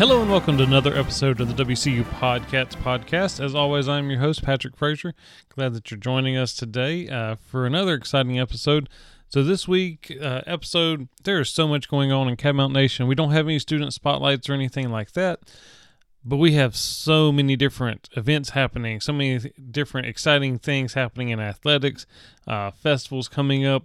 Hello and welcome to another episode of the WCU Podcats podcast. As always, I'm your host, Patrick Frazier. Glad that you're joining us today uh, for another exciting episode. So, this week, uh, episode, there is so much going on in Catamount Nation. We don't have any student spotlights or anything like that, but we have so many different events happening, so many different exciting things happening in athletics, uh, festivals coming up,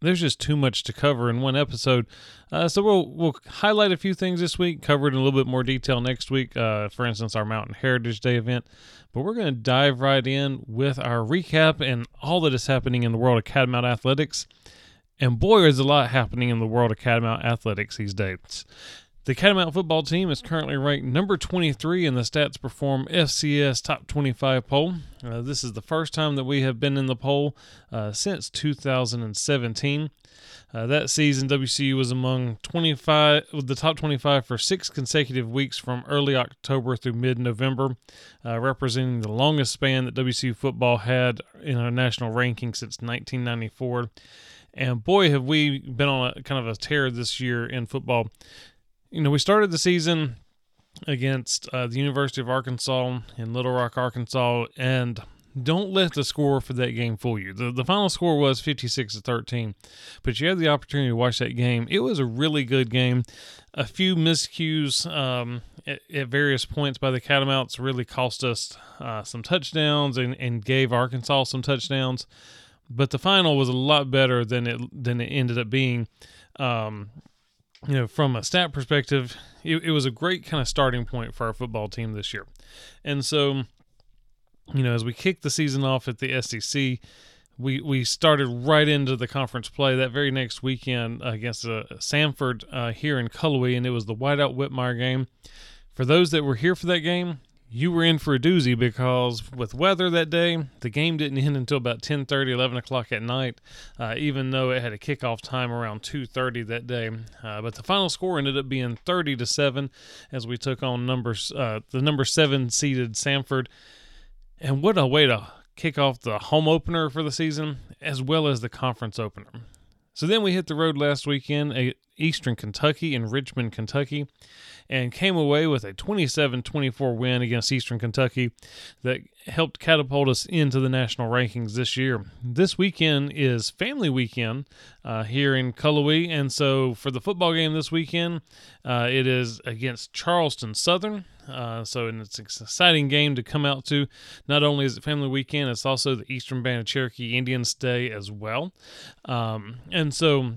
there's just too much to cover in one episode. Uh, so we'll we'll highlight a few things this week, cover it in a little bit more detail next week. Uh, for instance, our Mountain Heritage Day event. But we're going to dive right in with our recap and all that is happening in the world of Catamount athletics. And boy, is a lot happening in the world of Catamount athletics these days. The Catamount football team is currently ranked number 23 in the Stats Perform FCS Top 25 poll. Uh, this is the first time that we have been in the poll uh, since 2017. Uh, that season, WCU was among 25 the top 25 for six consecutive weeks from early October through mid-November, uh, representing the longest span that WCU football had in a national ranking since 1994. And boy, have we been on a kind of a tear this year in football you know, we started the season against uh, the University of Arkansas in Little Rock, Arkansas, and don't let the score for that game fool you. The, the final score was 56 to 13, but you had the opportunity to watch that game. It was a really good game. A few miscues um, at, at, various points by the Catamounts really cost us uh, some touchdowns and, and gave Arkansas some touchdowns, but the final was a lot better than it than it ended up being. Um, you know, from a stat perspective, it, it, was a great kind of starting point for our football team this year. And so, you know, as we kicked the season off at the SEC, we we started right into the conference play that very next weekend against uh, Samford uh, here in Cullowhee, and it was the Whiteout Whitmire game. For those that were here for that game, you were in for a doozy because with weather that day, the game didn't end until about 10 30, 11 o'clock at night, uh, even though it had a kickoff time around 2.30 that day. Uh, but the final score ended up being 30 to 7 as we took on numbers uh, the number 7 seeded Samford. And what a way to kick off the home opener for the season as well as the conference opener. So then we hit the road last weekend Eastern Kentucky in Richmond, Kentucky and came away with a 27 24 win against Eastern Kentucky that helped catapult us into the national rankings this year. This weekend is family weekend uh, here in Cullowhee, and so for the football game this weekend, uh, it is against Charleston Southern. Uh, so it's an exciting game to come out to. Not only is it family weekend, it's also the Eastern Band of Cherokee Indians Day as well. Um, and so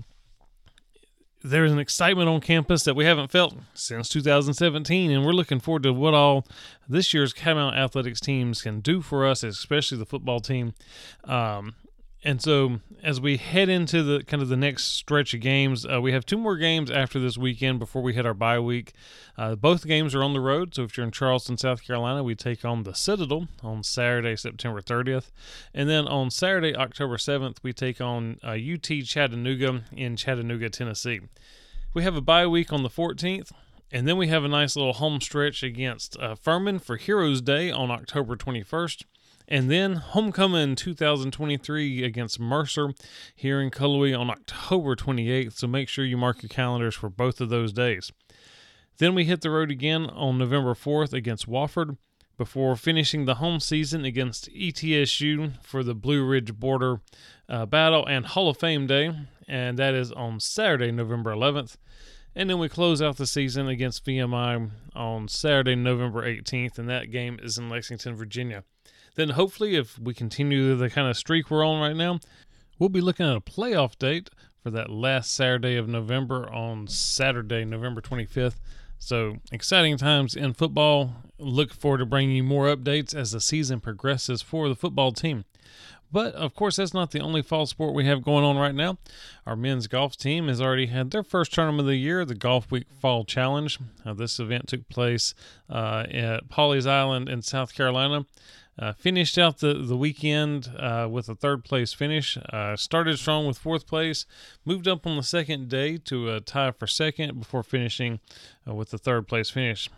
there's an excitement on campus that we haven't felt since 2017, and we're looking forward to what all this year's Catamount athletics teams can do for us, especially the football team. Um, and so as we head into the kind of the next stretch of games, uh, we have two more games after this weekend before we hit our bye week. Uh, both games are on the road, so if you're in Charleston, South Carolina, we take on the Citadel on Saturday, September 30th, and then on Saturday, October 7th, we take on uh, UT Chattanooga in Chattanooga, Tennessee. We have a bye week on the 14th. And then we have a nice little home stretch against uh, Furman for Heroes Day on October 21st. And then Homecoming 2023 against Mercer here in Cullowhee on October 28th. So make sure you mark your calendars for both of those days. Then we hit the road again on November 4th against Wofford before finishing the home season against ETSU for the Blue Ridge Border uh, Battle and Hall of Fame Day. And that is on Saturday, November 11th. And then we close out the season against VMI on Saturday, November 18th, and that game is in Lexington, Virginia then hopefully, if we continue the kind of streak we're on right now, we'll be looking at a playoff date for that last Saturday of November on Saturday, November 25th. So exciting times in football. Look forward to bringing you more updates as the season progresses for the football team. But of course, that's not the only fall sport we have going on right now. Our men's golf team has already had their first tournament of the year, the Golf Week Fall Challenge. Uh, this event took place uh, at Pawleys Island in South Carolina. Uh, finished out the, the weekend uh, with a third place finish. Uh, started strong with fourth place. Moved up on the second day to a tie for second before finishing uh, with the third place finish.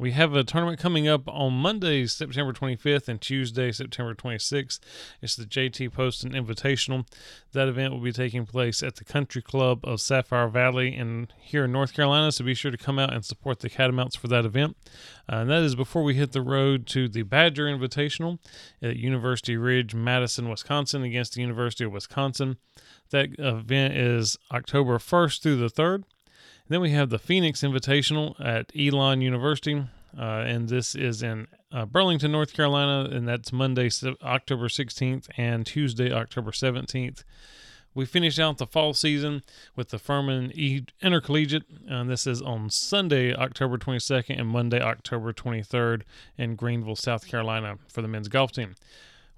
We have a tournament coming up on Monday, September 25th, and Tuesday, September 26th. It's the JT Poston Invitational. That event will be taking place at the Country Club of Sapphire Valley in here in North Carolina. So be sure to come out and support the Catamounts for that event. Uh, and that is before we hit the road to the Badger Invitational at University Ridge, Madison, Wisconsin, against the University of Wisconsin. That event is October 1st through the 3rd. Then we have the Phoenix Invitational at Elon University, uh, and this is in uh, Burlington, North Carolina, and that's Monday, October 16th, and Tuesday, October 17th. We finish out the fall season with the Furman e- Intercollegiate, and this is on Sunday, October 22nd, and Monday, October 23rd in Greenville, South Carolina for the men's golf team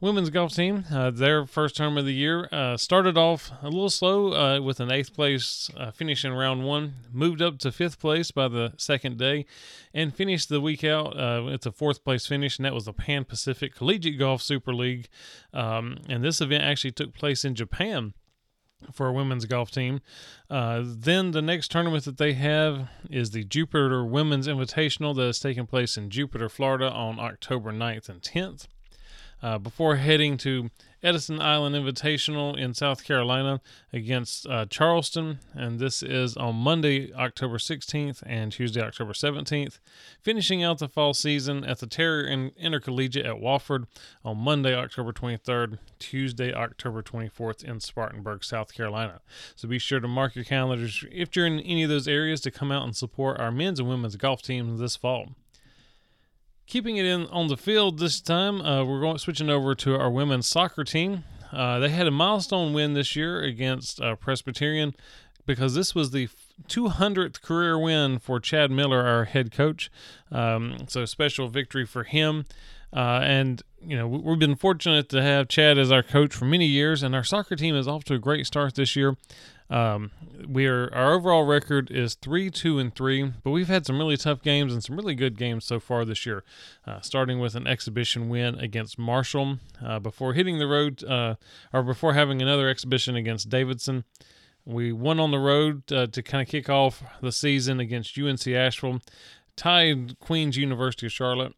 women's golf team, uh, their first term of the year, uh, started off a little slow uh, with an eighth place uh, finish in round one, moved up to fifth place by the second day, and finished the week out. Uh, it's a fourth place finish, and that was the Pan Pacific Collegiate Golf Super League. Um, and this event actually took place in Japan for a women's golf team. Uh, then the next tournament that they have is the Jupiter Women's Invitational that is taking place in Jupiter, Florida on October 9th and 10th uh, before heading to Edisto Island Invitational in South Carolina against uh, Charleston. And this is on Monday, October 16th and Tuesday, October 17th. Finishing out the fall season at the Terrier Intercollegiate at Wofford on Monday, October 23rd, Tuesday, October 24th in Spartanburg, South Carolina. So be sure to mark your calendars if you're in any of those areas to come out and support our men's and women's golf teams this fall. Keeping it in on the field this time, uh, we're going switching over to our women's soccer team. Uh, they had a milestone win this year against uh, Presbyterian because this was the 200th career win for Chad Miller, our head coach. Um, so special victory for him. Uh, and you know we've been fortunate to have Chad as our coach for many years, and our soccer team is off to a great start this year. Um, we are our overall record is three, two, and three, but we've had some really tough games and some really good games so far this year. Uh, starting with an exhibition win against Marshall uh, before hitting the road, uh, or before having another exhibition against Davidson. We won on the road uh, to kind of kick off the season against UNC Asheville, tied Queens University of Charlotte,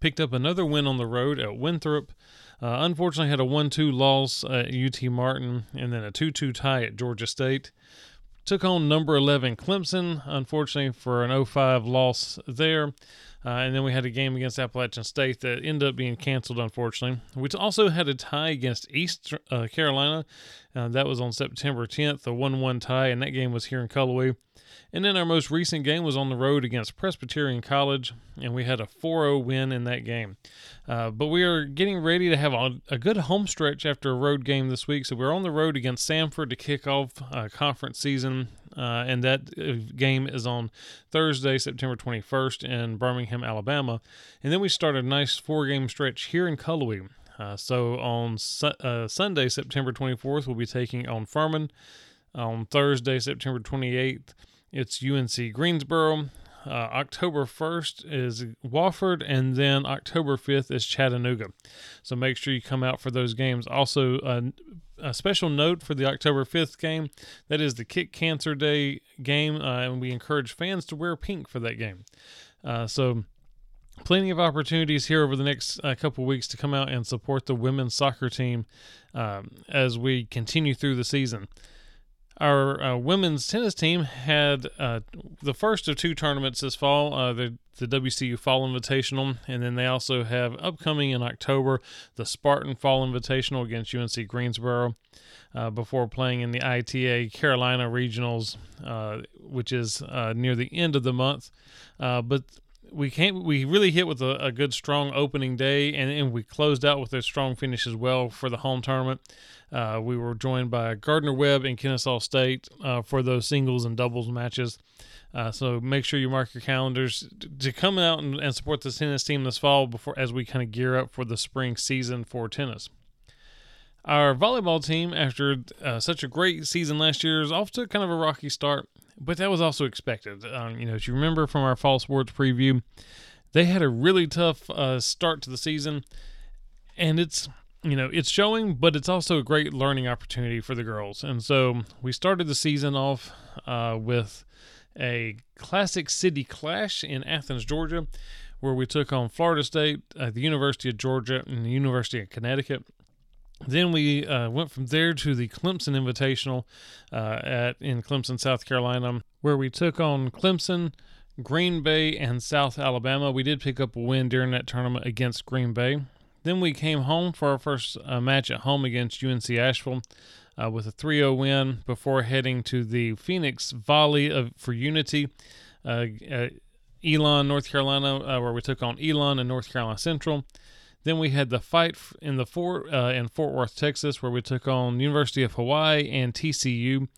picked up another win on the road at Winthrop. Uh, unfortunately, had a 1 2 loss at UT Martin and then a 2 2 tie at Georgia State. Took on number 11 Clemson, unfortunately, for an 0 5 loss there. Uh, and then we had a game against Appalachian State that ended up being canceled, unfortunately. We also had a tie against East uh, Carolina. Uh, that was on September 10th, a 1 1 tie, and that game was here in Cullowhee. And then our most recent game was on the road against Presbyterian College, and we had a 4 0 win in that game. Uh, but we are getting ready to have a, a, good home stretch after a road game this week. So we're on the road against Samford to kick off uh, conference season. Uh, and that uh, game is on Thursday, September 21st in Birmingham, Alabama. And then we start a nice four game stretch here in Cullowhee. Uh, so on su- uh, Sunday, September 24th, we'll be taking on Furman. On Thursday, September 28th, it's UNC Greensboro. Uh, October 1st is Wofford, and then October 5th is Chattanooga. So make sure you come out for those games. Also, uh, a special note for the October 5th game that is the Kick Cancer Day game, uh, and we encourage fans to wear pink for that game. Uh, so, plenty of opportunities here over the next uh, couple weeks to come out and support the women's soccer team um, as we continue through the season our uh, women's tennis team had uh, the first of two tournaments this fall, uh, the, the WCU Fall Invitational, and then they also have upcoming in October the Spartan Fall Invitational against UNC Greensboro uh, before playing in the ITA Carolina Regionals, uh, which is uh, near the end of the month. but we can't we really hit with a, a good strong opening day and, and we closed out with a strong finish as well for the home tournament uh, we were joined by Gardner Webb and Kennesaw State uh, for those singles and doubles matches. Uh, so make sure you mark your calendars to come out and, and support the tennis team this fall before as we kind of gear up for the spring season for tennis. Our volleyball team, after uh, such a great season last year, is off to kind of a rocky start, but that was also expected. Um, you know, if you remember from our fall sports preview, they had a really tough uh, start to the season, and it's you know, it's showing, but it's also a great learning opportunity for the girls. And so we started the season off uh, with a Classic City Clash in Athens, Georgia, where we took on Florida State, uh, the University of Georgia, and the University of Connecticut. Then we uh, went from there to the Clemson Invitational uh, at in Clemson, South Carolina, where we took on Clemson, Green Bay, and South Alabama. We did pick up a win during that tournament against Green Bay. Then we came home for our first uh, match at home against UNC Asheville uh, with a 3 0 win before heading to the Phoenix Volley of, for Unity. Uh, Elon, North Carolina, uh, where we took on Elon and North Carolina Central. Then we had the fight in the Fort uh, in Fort Worth, Texas, where we took on University of Hawaii and TCU.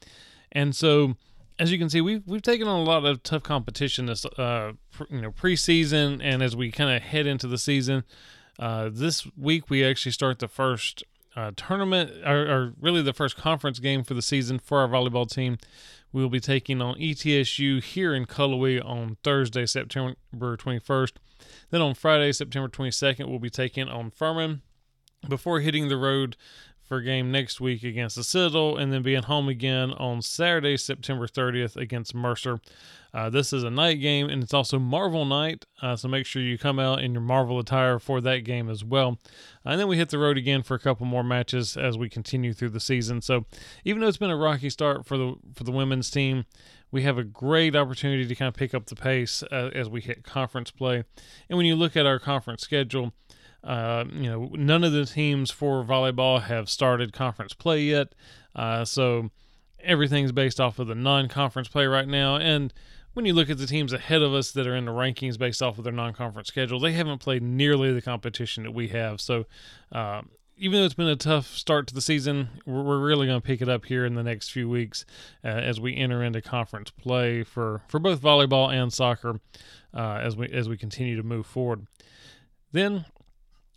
And so, as you can see, we've we've taken on a lot of tough competition this uh, you know preseason, and as we kind of head into the season. Uh, this week we actually start the first uh, tournament, or, or, really the first conference game for the season for our volleyball team. We will be taking on ETSU here in Cullowhee on Thursday, September 21st. Then on Friday, September 22nd, we'll be taking on Furman. Before hitting the road for game next week against the Citadel, and then being home again on Saturday, September 30th against Mercer. Uh, this is a night game, and it's also Marvel night, uh, so make sure you come out in your Marvel attire for that game as well. And then we hit the road again for a couple more matches as we continue through the season. So even though it's been a rocky start for the for the women's team, we have a great opportunity to kind of pick up the pace uh, as we hit conference play. And when you look at our conference schedule, uh, you know, none of the teams for volleyball have started conference play yet. Uh, so everything's based off of the non conference play right now. And when you look at the teams ahead of us that are in the rankings based off of their non conference schedule, they haven't played nearly the competition that we have. So, uh, even though it's been a tough start to the season, we're, we're really going to pick it up here in the next few weeks uh, as we enter into conference play for, for both volleyball and soccer uh, as we as we continue to move forward. Then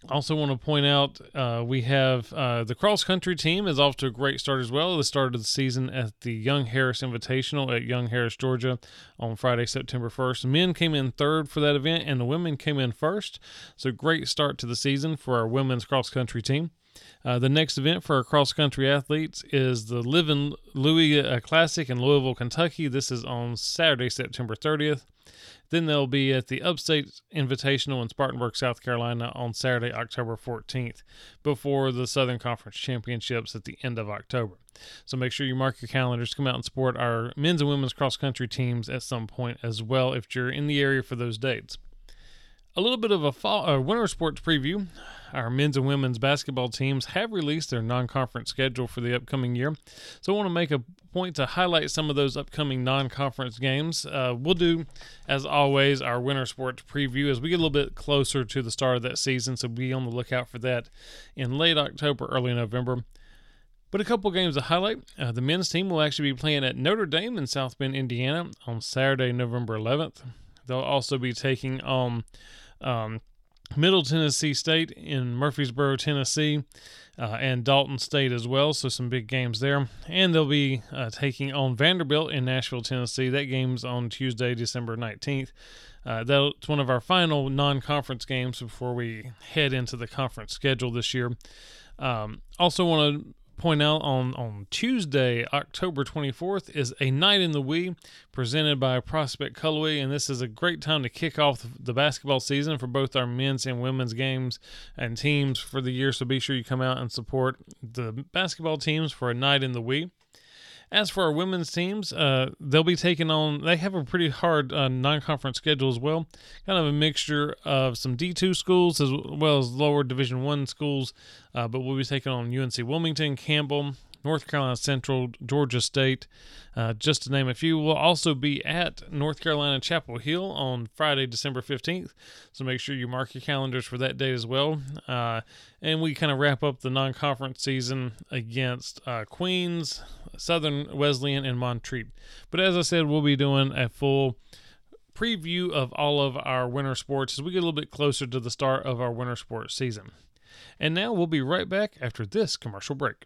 also, want to point out uh, we have uh, the cross country team is off to a great start as well. They started the season at the Young Harris Invitational at Young Harris, Georgia, on Friday, September 1st. Men came in third for that event, and the women came in first. So, great start to the season for our women's cross country team. Uh, the next event for our cross country athletes is the Living Louis uh, Classic in Louisville, Kentucky. This is on Saturday, September 30th. Then they'll be at the Upstate Invitational in Spartanburg, South Carolina on Saturday, October 14th, before the Southern Conference Championships at the end of October. So make sure you mark your calendars to come out and support our men's and women's cross country teams at some point as well if you're in the area for those dates a little bit of a fall, uh, winter sports preview. Our men's and women's basketball teams have released their non conference schedule for the upcoming year. So I want to make a point to highlight some of those upcoming non conference games. Uh, we'll do, as always, our winter sports preview as we get a little bit closer to the start of that season. So be on the lookout for that in late October, early November. But a couple games to highlight. Uh, the men's team will actually be playing at Notre Dame in South Bend, Indiana on Saturday, November 11th. They'll also be taking on um, Middle Tennessee State in Murfreesboro, Tennessee, uh, and Dalton State as well. So some big games there. And they'll be uh, taking on Vanderbilt in Nashville, Tennessee. That game's on Tuesday, December 19th. Uh, that's one of our final non-conference games before we head into the conference schedule this year. Um, also want to point out on, on Tuesday, October 24th, is a night in the Wii presented by Prospect Cullowhee, and this is a great time to kick off the basketball season for both our men's and women's games and teams for the year. So be sure you come out and support the basketball teams for a night in the Wii. As for our women's teams, uh, they'll be taking on, they have a pretty hard uh, non conference schedule as well. Kind of a mixture of some D2 schools as well as lower Division 1 schools. Uh, but we'll be taking on UNC Wilmington, Campbell, North Carolina Central, Georgia State, uh, just to name a few. We'll also be at North Carolina Chapel Hill on Friday, December 15th. So make sure you mark your calendars for that date as well. Uh, and we kind of wrap up the non conference season against uh, Queens, Southern Wesleyan, and Montreat. But as I said, we'll be doing a full preview of all of our winter sports as we get a little bit closer to the start of our winter sports season. And now we'll be right back after this commercial break.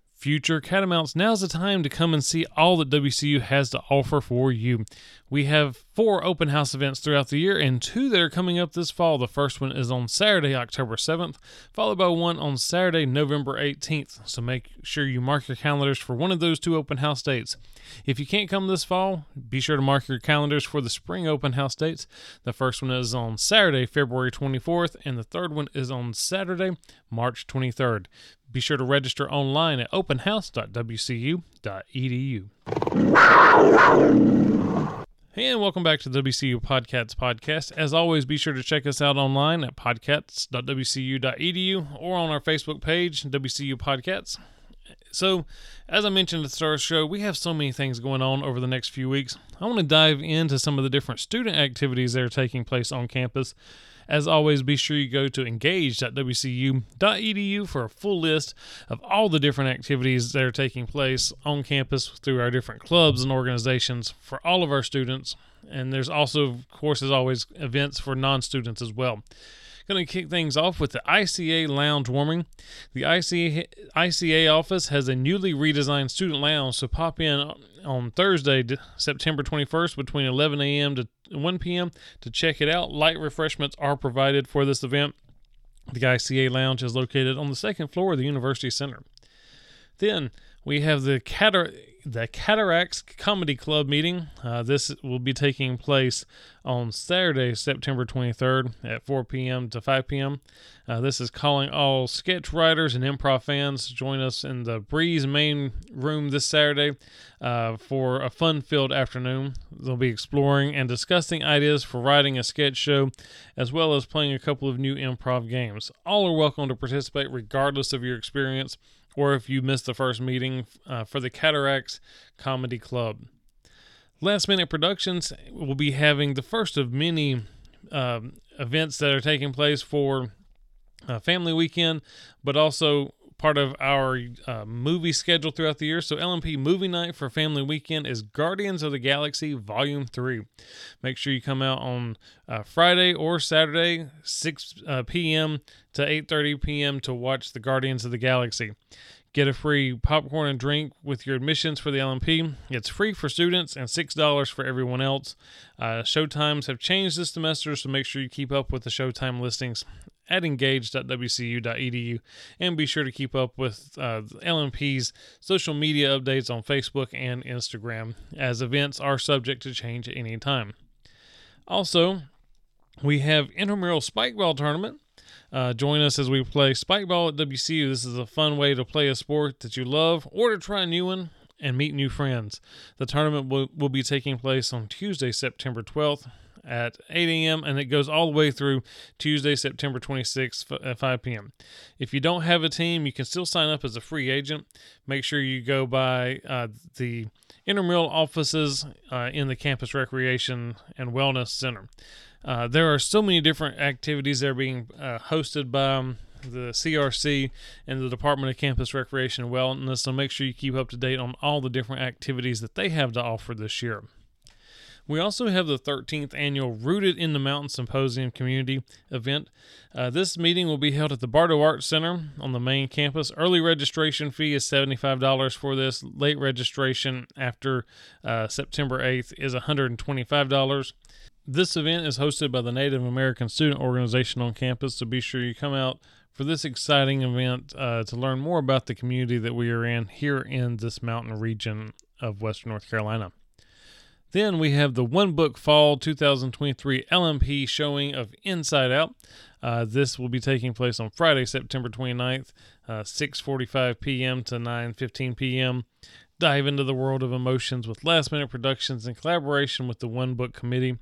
Future Catamounts, now's the time to come and see all that WCU has to offer for you. We have four open house events throughout the year and two that are coming up this fall. The first one is on Saturday, October 7th, followed by one on Saturday, November 18th. So make sure you mark your calendars for one of those two open house dates. If you can't come this fall, be sure to mark your calendars for the spring open house dates. The first one is on Saturday, February 24th, and the third one is on Saturday, March 23rd. Be sure to register online at openhouse.wcu.edu. And welcome back to the WCU PodCats podcast. As always, be sure to check us out online at podcasts.wcu.edu or on our Facebook page, WCU PodCats. So, as I mentioned at the start of the show, we have so many things going on over the next few weeks. I want to dive into some of the different student activities that are taking place on campus as always, be sure you go to engage.wcu.edu for a full list of all the different activities that are taking place on campus through our different clubs and organizations for all of our students. And there's also, of course, as always, events for non students as well. Going to kick things off with the ICA Lounge Warming. The ICA, ICA office has a newly redesigned student lounge, so pop in on Thursday, September 21st, between 11 a.m. to 1 p.m. to check it out. Light refreshments are provided for this event. The ICA Lounge is located on the second floor of the University Center. Then we have the Catar- the Cataracts Comedy Club meeting. Uh, this will be taking place on Saturday, September 23rd at 4 p.m. to 5 p.m. Uh, this is calling all sketch writers and improv fans to join us in the Breeze main room this Saturday uh, for a fun filled afternoon. They'll be exploring and discussing ideas for writing a sketch show, as well as playing a couple of new improv games. All are welcome to participate regardless of your experience or if you missed the first meeting uh, for the Cataracts Comedy Club. Last Minute Productions will be having the first of many uh, events that are taking place for uh, Family Weekend, but also part of our uh, movie schedule throughout the year. So, LMP movie night for family weekend is Guardians of the Galaxy Volume 3. Make sure you come out on uh, Friday or Saturday, 6 uh, p.m. to 8.30 p.m. to watch the Guardians of the Galaxy. Get a free popcorn and drink with your admissions for the LMP. It's free for students and $6 for everyone else. Uh, show times have changed this semester, so make sure you keep up with the showtime listings at engage.wcu.edu and be sure to keep up with uh, LMP's social media updates on Facebook and Instagram, as events are subject to change at any time. Also, we have intramural spikeball tournament. Uh, join us as we play spikeball at WCU. This is a fun way to play a sport that you love or to try a new one and meet new friends. The tournament will, will be taking place on Tuesday, September 12th at 8 a.m. and it goes all the way through Tuesday, September 26th at 5 p.m. If you don't have a team, you can still sign up as a free agent. Make sure you go by uh, the intramural offices uh, in the campus recreation and wellness center. Uh, there are so many different activities that are being uh, hosted by um, the CRC and the Department of Campus Recreation and Wellness, so make sure you keep up to date on all the different activities that they have to offer this year. We also have the 13th annual Rooted in the Mountain Symposium community event. Uh, this meeting will be held at the Bardo Arts Center on the main campus. Early registration fee is $75 for this. Late registration after uh, September 8th is $125. This event is hosted by the Native American Student Organization on campus, so be sure you come out for this exciting event uh, to learn more about the community that we are in here in this mountain region of Western North Carolina. Then we have the One Book Fall 2023 LMP showing of Inside Out. Uh, this will be taking place on Friday, September 29th, uh, 6:45 p.m. to 9:15 p.m. Dive into the world of emotions with last minute productions in collaboration with the One Book Committee.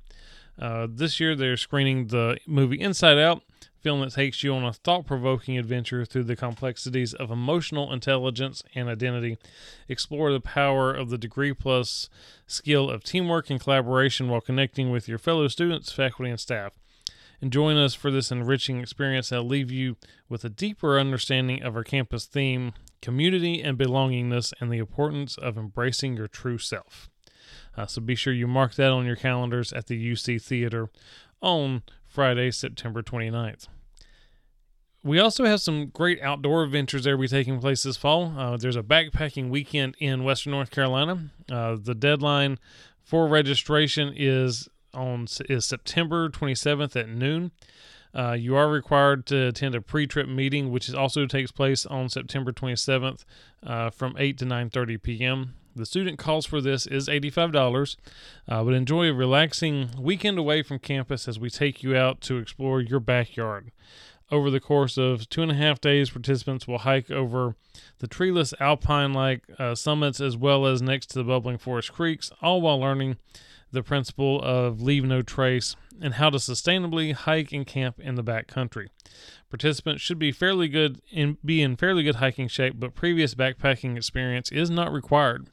Uh, this year, they're screening the movie Inside Out, film that takes you on a thought provoking adventure through the complexities of emotional intelligence and identity. Explore the power of the degree plus skill of teamwork and collaboration while connecting with your fellow students, faculty, and staff. And join us for this enriching experience that'll leave you with a deeper understanding of our campus theme, community and belongingness, and the importance of embracing your true self. Uh, so be sure you mark that on your calendars at the UC Theater on Friday, September 29th. We also have some great outdoor adventures that will be taking place this fall. Uh, there's a backpacking weekend in Western North Carolina. Uh, the deadline for registration is on is September 27th at noon. Uh, you are required to attend a pre-trip meeting, which also takes place on September 27th uh, from 8 to 9:30 p.m. The student cost for this is $85, uh, but enjoy a relaxing weekend away from campus as we take you out to explore your backyard. Over the course of two and a half days, participants will hike over the treeless alpine like uh, summits as well as next to the bubbling forest creeks, all while learning the principle of leave no trace and how to sustainably hike and camp in the back country. Participants should be fairly good in be in fairly good hiking shape, but previous backpacking experience is not required.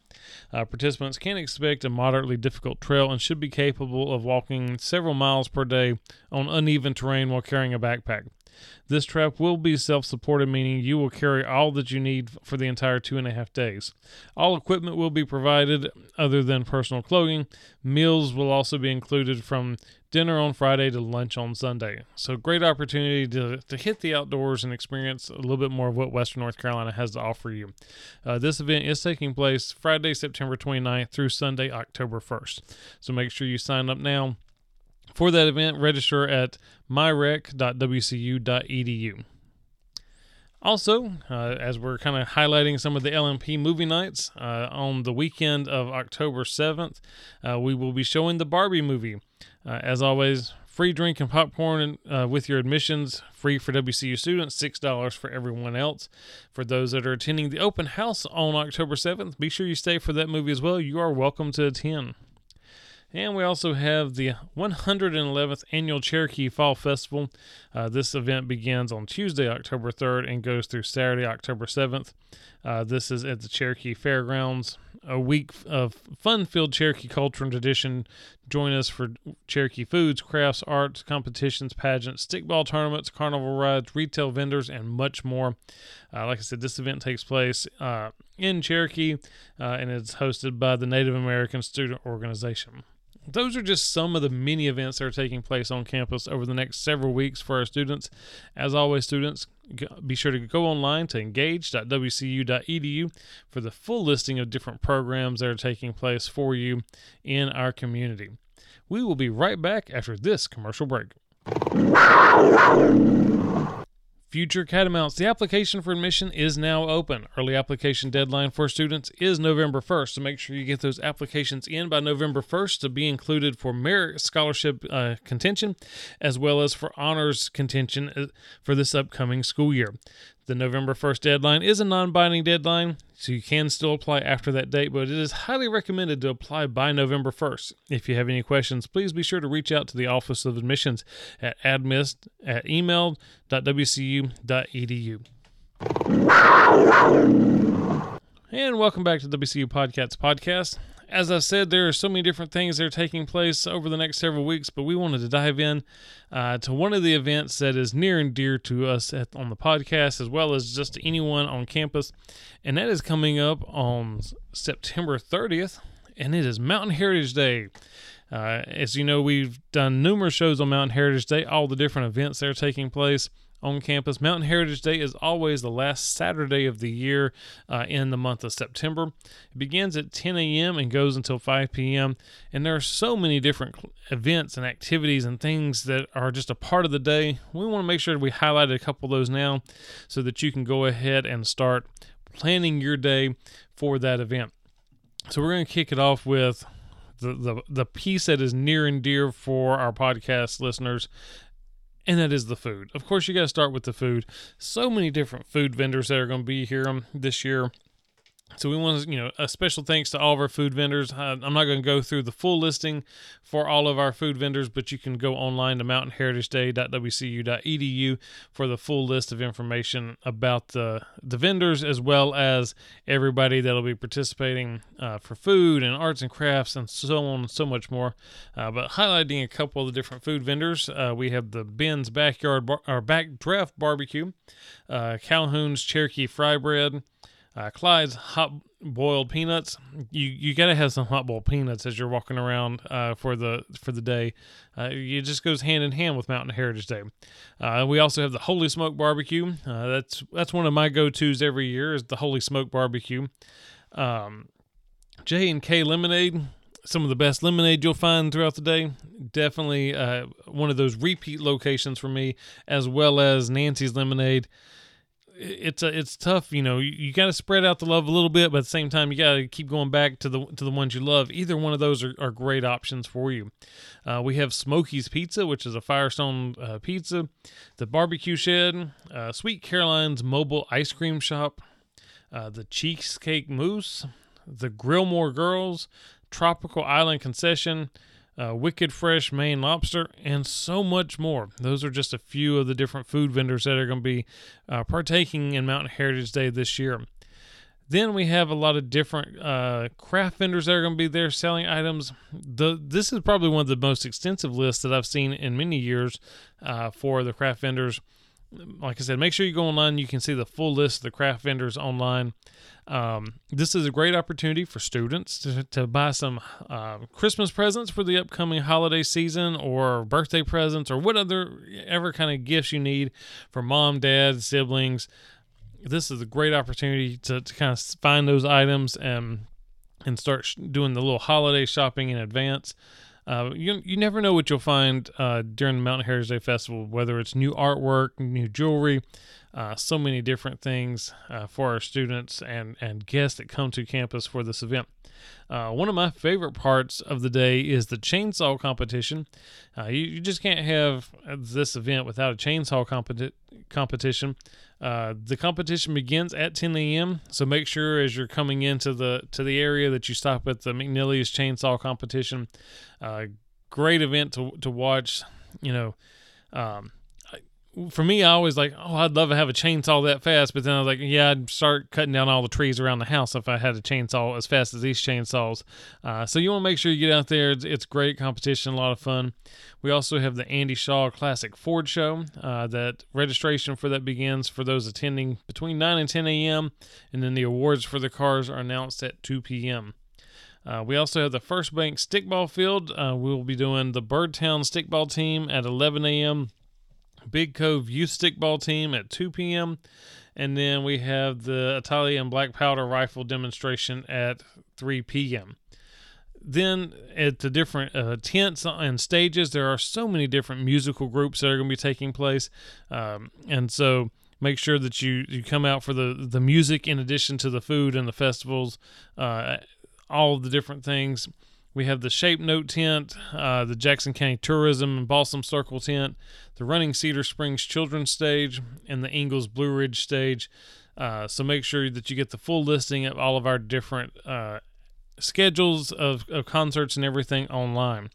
Uh, participants can expect a moderately difficult trail and should be capable of walking several miles per day on uneven terrain while carrying a backpack. This trap will be self supported, meaning you will carry all that you need for the entire two and a half days. All equipment will be provided other than personal clothing. Meals will also be included from dinner on Friday to lunch on Sunday. So, great opportunity to, to hit the outdoors and experience a little bit more of what Western North Carolina has to offer you. Uh, this event is taking place Friday, September 29th through Sunday, October 1st. So, make sure you sign up now for that event, register at myrec.wcu.edu. Also, uh, as we're kind of highlighting some of the LMP movie nights, uh, on the weekend of October 7th, uh, we will be showing the Barbie movie. Uh, as always, free drink and popcorn uh, with your admissions, free for WCU students, $6 for everyone else. For those that are attending the open house on October 7th, be sure you stay for that movie as well. You are welcome to attend. And we also have the 111th Annual Cherokee Fall Festival. Uh, this event begins on Tuesday, October 3rd, and goes through Saturday, October 7th. Uh, this is at the Cherokee Fairgrounds. A week of fun filled Cherokee culture and tradition. Join us for Cherokee foods, crafts, arts, competitions, pageants, stickball tournaments, carnival rides, retail vendors, and much more. Uh, like I said, this event takes place uh, in Cherokee uh, and it's hosted by the Native American Student Organization those are just some of the many events that are taking place on campus over the next several weeks for our students. As always, students, be sure to go online to engage.wcu.edu for the full listing of different programs that are taking place for you in our community. We will be right back after this commercial break. Future Catamounts. The application for admission is now open. Early application deadline for students is November 1st, so make sure you get those applications in by November 1st to be included for merit scholarship uh, contention as well as for honors contention uh, for this upcoming school year. The November 1st deadline is a non binding deadline, so you can still apply after that date, but it is highly recommended to apply by November 1st. If you have any questions, please be sure to reach out to the Office of Admissions at admist at email.wcu.edu. And welcome back to the WCU PodCats Podcast as I said, there are so many different things that are taking place over the next several weeks, but we wanted to dive in uh, to one of the events that is near and dear to us at, on the podcast, as well as just to anyone on campus, and that is coming up on September 30th, and it is Mountain Heritage Day. Uh, as you know, we've done numerous shows on Mountain Heritage Day, all the different events that are taking place on campus. Mountain Heritage Day is always the last Saturday of the year uh, in the month of September. It begins at 10 a.m. and goes until 5 p.m. And there are so many different events and activities and things that are just a part of the day. We want to make sure we highlight a couple of those now so that you can go ahead and start planning your day for that event. So we're going to kick it off with the, the the piece that is near and dear for our podcast listeners and that is the food. Of course, you got to start with the food. So many different food vendors that are going to be here um, this year. So we want to, you know, a special thanks to all of our food vendors. I'm not going to go through the full listing for all of our food vendors, but you can go online to mountainheritageday.wcu.edu for the full list of information about the the vendors as well as everybody that'll be participating uh, for food and arts and crafts and so on and so much more. Uh, but highlighting a couple of the different food vendors, uh, we have the Ben's Backyard Bar- or Back Draft Barbecue, uh, Calhoun's Cherokee Fry Bread. Uh, Clyde's hot boiled peanuts. You you gotta have some hot boiled peanuts as you're walking around uh, for the for the day. Uh, it just goes hand in hand with Mountain Heritage Day. Uh, we also have the Holy Smoke Barbecue. Uh, that's that's one of my go tos every year is the Holy Smoke Barbecue. Um, J and K Lemonade some of the best lemonade you'll find throughout the day. Definitely uh, one of those repeat locations for me, as well as Nancy's Lemonade. It's a, it's tough, you know. You, you got to spread out the love a little bit, but at the same time, you got to keep going back to the to the ones you love. Either one of those are, are great options for you. Uh, we have Smokey's Pizza, which is a Firestone uh, pizza, the Barbecue Shed, uh, Sweet Caroline's Mobile Ice Cream Shop, uh, the Cheesecake Mousse, the Grillmore Girls, Tropical Island Concession, uh, Wicked Fresh Maine Lobster, and so much more. Those are just a few of the different food vendors that are going to be uh, partaking in Mountain Heritage Day this year. Then we have a lot of different uh, craft vendors that are going to be there selling items. The this is probably one of the most extensive lists that I've seen in many years uh, for the craft vendors. Like I said, make sure you go online. You can see the full list of the craft vendors online. Um, this is a great opportunity for students to, to buy some uh, Christmas presents for the upcoming holiday season or birthday presents or whatever ever kind of gifts you need for mom, dad, siblings. This is a great opportunity to, to kind of find those items and and start doing the little holiday shopping in advance. Uh, you you never know what you'll find uh, during the Mountain Heritage Day Festival, whether it's new artwork, new jewelry, uh, so many different things uh, for our students and, and guests that come to campus for this event. Uh, one of my favorite parts of the day is the chainsaw competition. Uh, you, you, just can't have this event without a chainsaw competi- competition. Uh, the competition begins at 10 a.m. So make sure as you're coming into the to the area that you stop at the McNeely's chainsaw competition. Uh, great event to to watch. You know, um, for me, I always like, oh, I'd love to have a chainsaw that fast, but then I was like, yeah, I'd start cutting down all the trees around the house if I had a chainsaw as fast as these chainsaws. Uh, so you want to make sure you get out there. It's, it's, great competition, a lot of fun. We also have the Andy Shaw Classic Ford Show. Uh, that registration for that begins for those attending between 9 and 10 a.m., and then the awards for the cars are announced at 2 p.m. Uh, we also have the First Bank Stickball Field. Uh, we'll be doing the Birdtown Stickball Team at 11 a.m. Big Cove Youth Stickball Team at 2 p.m. And then we have the Italian Black Powder Rifle demonstration at 3 p.m. Then at the different uh, tents and stages, there are so many different musical groups that are going to be taking place. Um, and so make sure that you, you come out for the, the music in addition to the food and the festivals, uh, all the different things. We have the Shape Note tent, uh, the Jackson County Tourism and Balsam Circle tent, the Running Cedar Springs Children's Stage, and the Ingles Blue Ridge Stage. Uh, so make sure that you get the full listing of all of our different uh, schedules of, of concerts and everything online.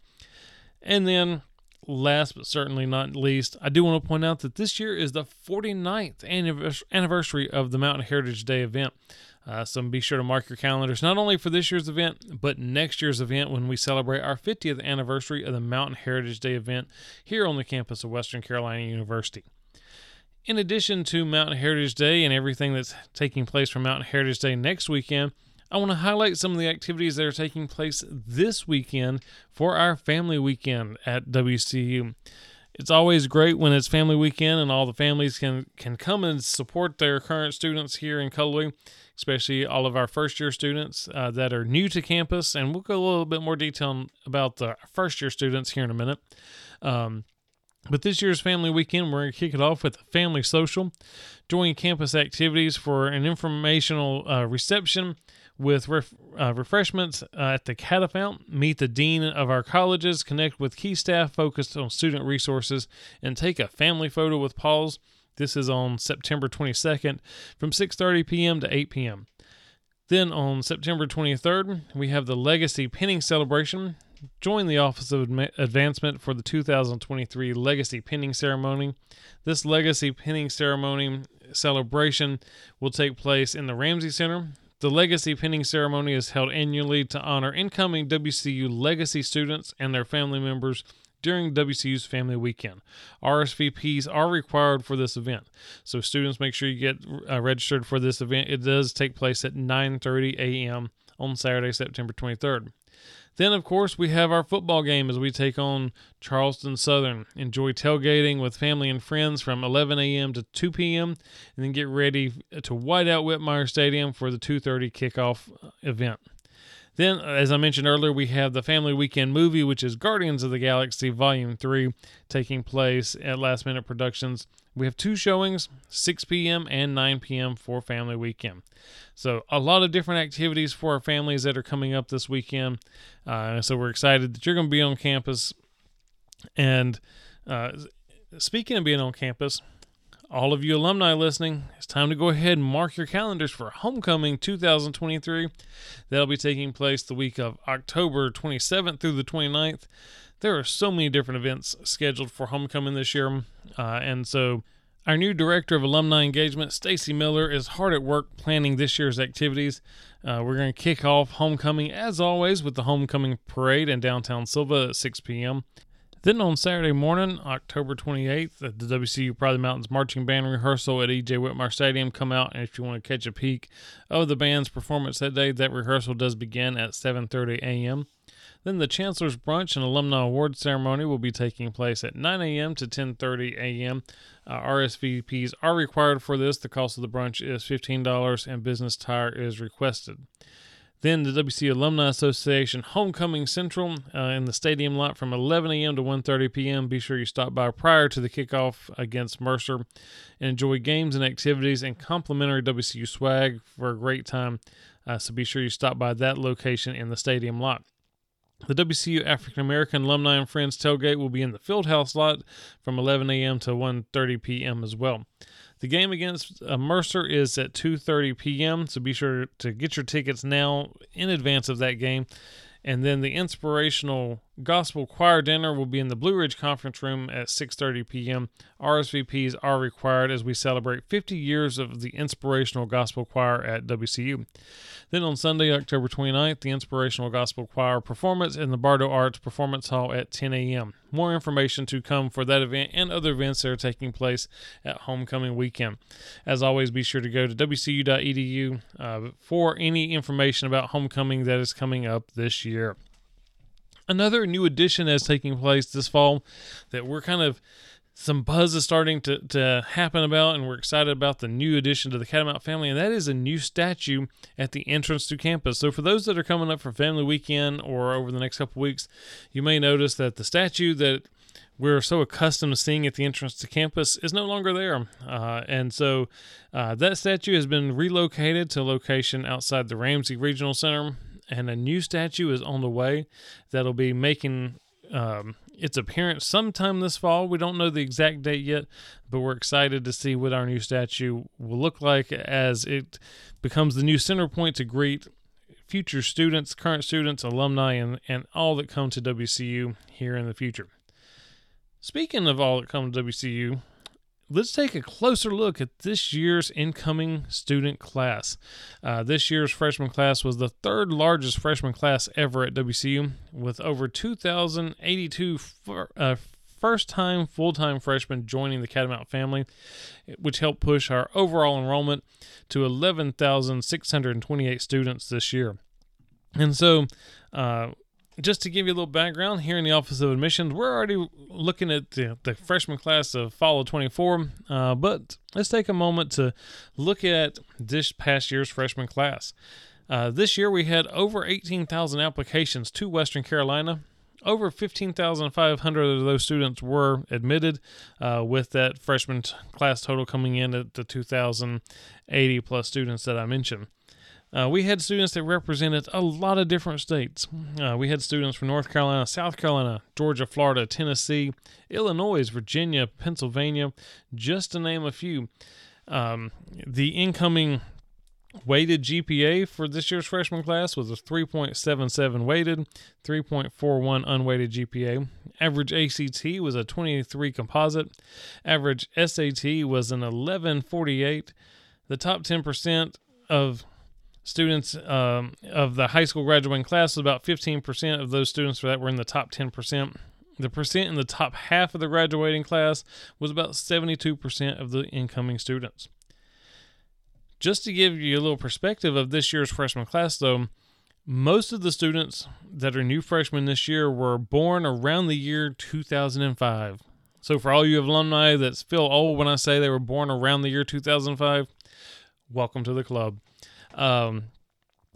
And then, last but certainly not least, I do want to point out that this year is the 49th anniversary of the Mountain Heritage Day event. Uh, so be sure to mark your calendars not only for this year's event, but next year's event when we celebrate our 50th anniversary of the Mountain Heritage Day event here on the campus of Western Carolina University. In addition to Mountain Heritage Day and everything that's taking place for Mountain Heritage Day next weekend, I want to highlight some of the activities that are taking place this weekend for our family weekend at WCU it's always great when it's family weekend and all the families can can come and support their current students here in Cullowhee, especially all of our first year students uh, that are new to campus. And we'll go a little bit more detail about the first year students here in a minute. Um, but this year's Family Weekend, we're going to kick it off with a family social, join campus activities for an informational uh, reception with ref, uh, refreshments uh, at the Catafount. Meet the dean of our colleges, connect with key staff focused on student resources, and take a family photo with Paws. This is on September 22nd from 6:30 p.m. to 8 p.m. Then on September 23rd, we have the Legacy Pinning Celebration. Join the Office of Advancement for the 2023 Legacy Pinning Ceremony. This Legacy Pinning Ceremony celebration will take place in the Ramsey Center the Legacy Pinning Ceremony is held annually to honor incoming WCU Legacy students and their family members during WCU's Family Weekend. RSVPs are required for this event, so students make sure you get uh, registered for this event. It does take place at 9:30 a.m. on Saturday, September 23rd. Then, of course, we have our football game as we take on Charleston Southern. Enjoy tailgating with family and friends from 11 a.m. to 2 p.m. and then get ready to white out Whitmire Stadium for the 2:30 kickoff event. Then, as I mentioned earlier, we have the family weekend movie, which is Guardians of the Galaxy Volume 3, taking place at Last Minute Productions. We have two showings, 6 p.m. and 9 p.m. for family weekend. So, a lot of different activities for our families that are coming up this weekend. Uh, so, we're excited that you're going to be on campus. And uh, speaking of being on campus, all of you alumni listening, it's time to go ahead and mark your calendars for Homecoming 2023. That'll be taking place the week of October 27th through the 29th. There are so many different events scheduled for Homecoming this year, uh, and so our new director of alumni engagement, Stacy Miller, is hard at work planning this year's activities. Uh, we're going to kick off homecoming as always with the homecoming parade in downtown Sylva at 6 p.m. Then on Saturday morning, October 28th, at the WCU Pride Mountains Marching Band rehearsal at E.J. Whitmire Stadium, come out and if you want to catch a peek of the band's performance that day, that rehearsal does begin at 7:30 a.m. Then the Chancellor's Brunch and Alumni Award Ceremony will be taking place at 9 a.m. to 10:30 a.m. Uh, RSVPs are required for this. The cost of the brunch is $15 and business tire is requested. Then the WCU Alumni Association Homecoming Central uh, in the stadium lot from 11 a.m. to 1:30 p.m. Be sure you stop by prior to the kickoff against Mercer and enjoy games and activities and complimentary WCU swag for a great time. Uh, so be sure you stop by that location in the stadium lot. The WCU African American Alumni and Friends tailgate will be in the Fieldhouse lot from 11 a.m. to 1:30 p.m. as well. The game against uh, Mercer is at 2:30 p.m. So be sure to get your tickets now in advance of that game. And then the inspirational gospel choir dinner will be in the Blue Ridge Conference Room at 6:30 p.m. RSVPs are required as we celebrate 50 years of the inspirational gospel choir at WCU. Then on Sunday, October 29th, the inspirational gospel choir performance in the Bardo Arts Performance Hall at 10 a.m. More information to come for that event and other events that are taking place at homecoming weekend. As always, be sure to go to wcu.edu uh, for any information about homecoming that is coming up this year. Another new addition that's taking place this fall that we're kind of some buzz is starting to, to happen about, and we're excited about the new addition to the Catamount family, and that is a new statue at the entrance to campus. So, for those that are coming up for family weekend or over the next couple weeks, you may notice that the statue that we're so accustomed to seeing at the entrance to campus is no longer there. Uh, and so uh, that statue has been relocated to a location outside the Ramsey Regional Center and a new statue is on the way that'll be making um, its appearance sometime this fall. We don't know the exact date yet, but we're excited to see what our new statue will look like as it becomes the new center point to greet future students, current students, alumni, and, and all that come to WCU here in the future. Speaking of all that come to WCU, let's take a closer look at this year's incoming student class. Uh, this year's freshman class was the third largest freshman class ever at WCU, with over 2,082 uh, first time full time freshmen joining the Catamount family, which helped push our overall enrollment to 11,628 students this year. And so, uh, just to give you a little background, here in the Office of Admissions, we're already looking at the, the freshman class of fall of 24. Uh, but let's take a moment to look at this past year's freshman class. Uh, this year, we had over 18,000 applications to Western Carolina. Over 15,500 of those students were admitted, uh, with that freshman t- class total coming in at the 2,080 plus students that I mentioned. Uh, we had students that represented a lot of different states. Uh, we had students from North Carolina, South Carolina, Georgia, Florida, Tennessee, Illinois, Virginia, Pennsylvania, just to name a few. Um, the incoming weighted GPA for this year's freshman class was a 3.77 weighted, 3.41 unweighted GPA. Average ACT was a 23 composite. Average SAT was an 1148. The top 10% of students um, of the high school graduating class, about 15% of those students that were in the top 10%. The percent in the top half of the graduating class was about 72% of the incoming students. Just to give you a little perspective of this year's freshman class, though, most of the students that are new freshmen this year were born around the year 2005. So, for all you alumni that feel old when I say they were born around the year 2005, welcome to the club. Um,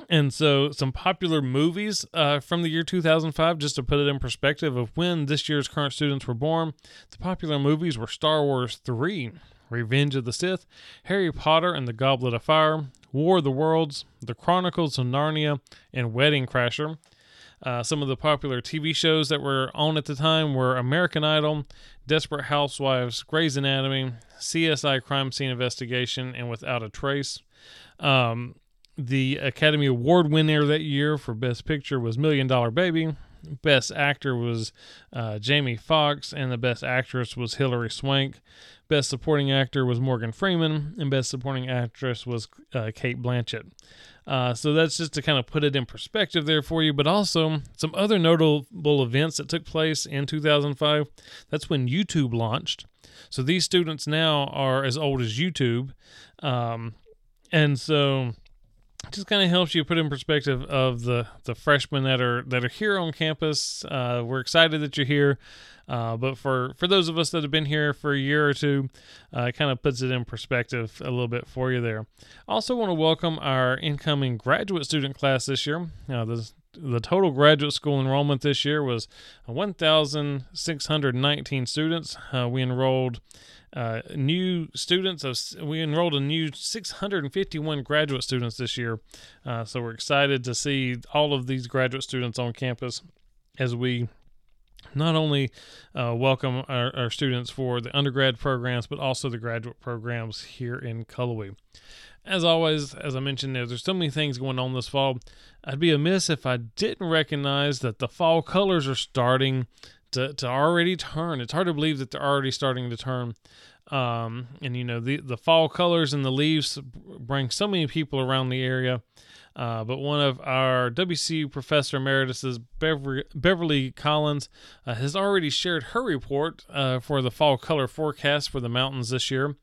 And so, some popular movies uh, from the year 2005, just to put it in perspective of when this year's current students were born. The popular movies were Star Wars 3, Revenge of the Sith, Harry Potter and the Goblet of Fire, War of the Worlds, The Chronicles of Narnia, and Wedding Crasher. Uh, some of the popular TV shows that were on at the time were American Idol, Desperate Housewives, Grey's Anatomy, CSI Crime Scene Investigation, and Without a Trace. Um, the Academy Award winner that year for Best Picture was Million Dollar Baby. Best Actor was uh, Jamie Foxx, and the Best Actress was Hilary Swank. Best Supporting Actor was Morgan Freeman, and Best Supporting Actress was uh, Cate Blanchett. Uh, so that's just to kind of put it in perspective there for you, but also some other notable events that took place in 2005. That's when YouTube launched. So these students now are as old as YouTube. Um, and so just kind of helps you put in perspective of the the freshmen that are that are here on campus. Uh, we're excited that you're here, uh, but for for those of us that have been here for a year or two, uh, it kind of puts it in perspective a little bit for you there. Also, want to welcome our incoming graduate student class this year. Now, the the total graduate school enrollment this year was 1,619 students. Uh, we enrolled uh, new students of we enrolled a new 651 graduate students this year uh, so we're excited to see all of these graduate students on campus as we not only uh, welcome our, our, students for the undergrad programs but also the graduate programs here in Cullowhee. As always, as I mentioned, there's so many things going on this fall. I'd be amiss if I didn't recognize that the fall colors are starting to, to already turn. It's hard to believe that they're already starting to turn. Um, and you know the the fall colors and the leaves bring so many people around the area. Uh, but one of our WCU professor emeritus's Beverly, Beverly Collins uh, has already shared her report uh, for the fall color forecast for the mountains this year,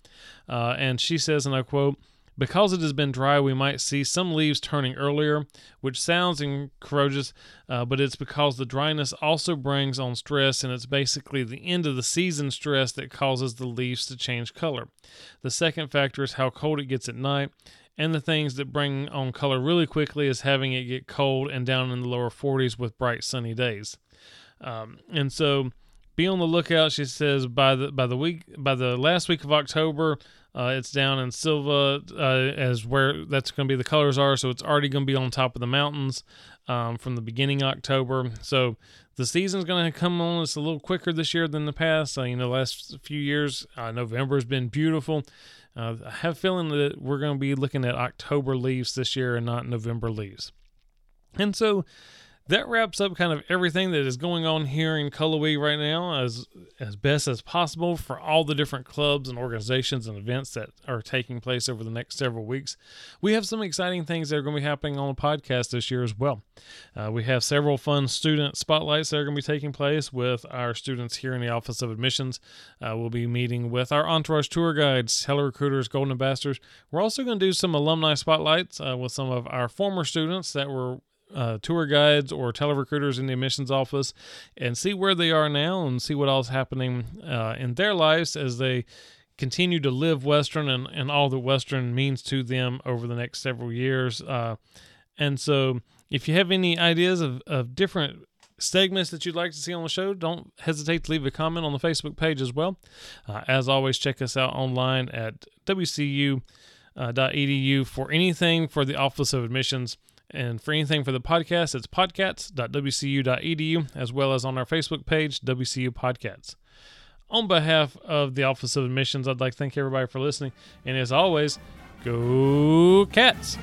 uh, and she says, and I quote. Because it has been dry, we might see some leaves turning earlier, which sounds encourageous, uh, but it's because the dryness also brings on stress, and it's basically the end of the season stress that causes the leaves to change color. The second factor is how cold it gets at night, and the things that bring on color really quickly is having it get cold and down in the lower 40s with bright sunny days. Um, and so be on the lookout. She says by the by the week by the last week of October, uh, it's down in Sylva uh, as where that's going to be the colors are. So it's already going to be on top of the mountains um, from the beginning October. So the season's going to come on us a little quicker this year than the past. Uh, you know, last few years, uh, November has been beautiful. Uh, I have a feeling that we're going to be looking at October leaves this year and not November leaves. And so that wraps up kind of everything that is going on here in Cullowhee right now as as best as possible for all the different clubs and organizations and events that are taking place over the next several weeks. We have some exciting things that are going to be happening on the podcast this year as well. Uh, we have several fun student spotlights that are going to be taking place with our students here in the Office of Admissions. Uh, we'll be meeting with our entourage tour guides, recruiters, golden ambassadors. We're also going to do some alumni spotlights uh, with some of our former students that were uh, tour guides or telerecruiters in the admissions office and see where they are now and see what else happening uh, in their lives as they continue to live Western and, and all that Western means to them over the next several years. Uh, and so, if you have any ideas of, of different segments that you'd like to see on the show, don't hesitate to leave a comment on the Facebook page as well. Uh, as always, check us out online at wcu.edu uh, for anything for the Office of Admissions. And for anything for the podcast, it's podcasts.wcu.edu, as well as on our Facebook page, WCU Podcasts. On behalf of the Office of Admissions, I'd like to thank everybody for listening. And as always, go cats!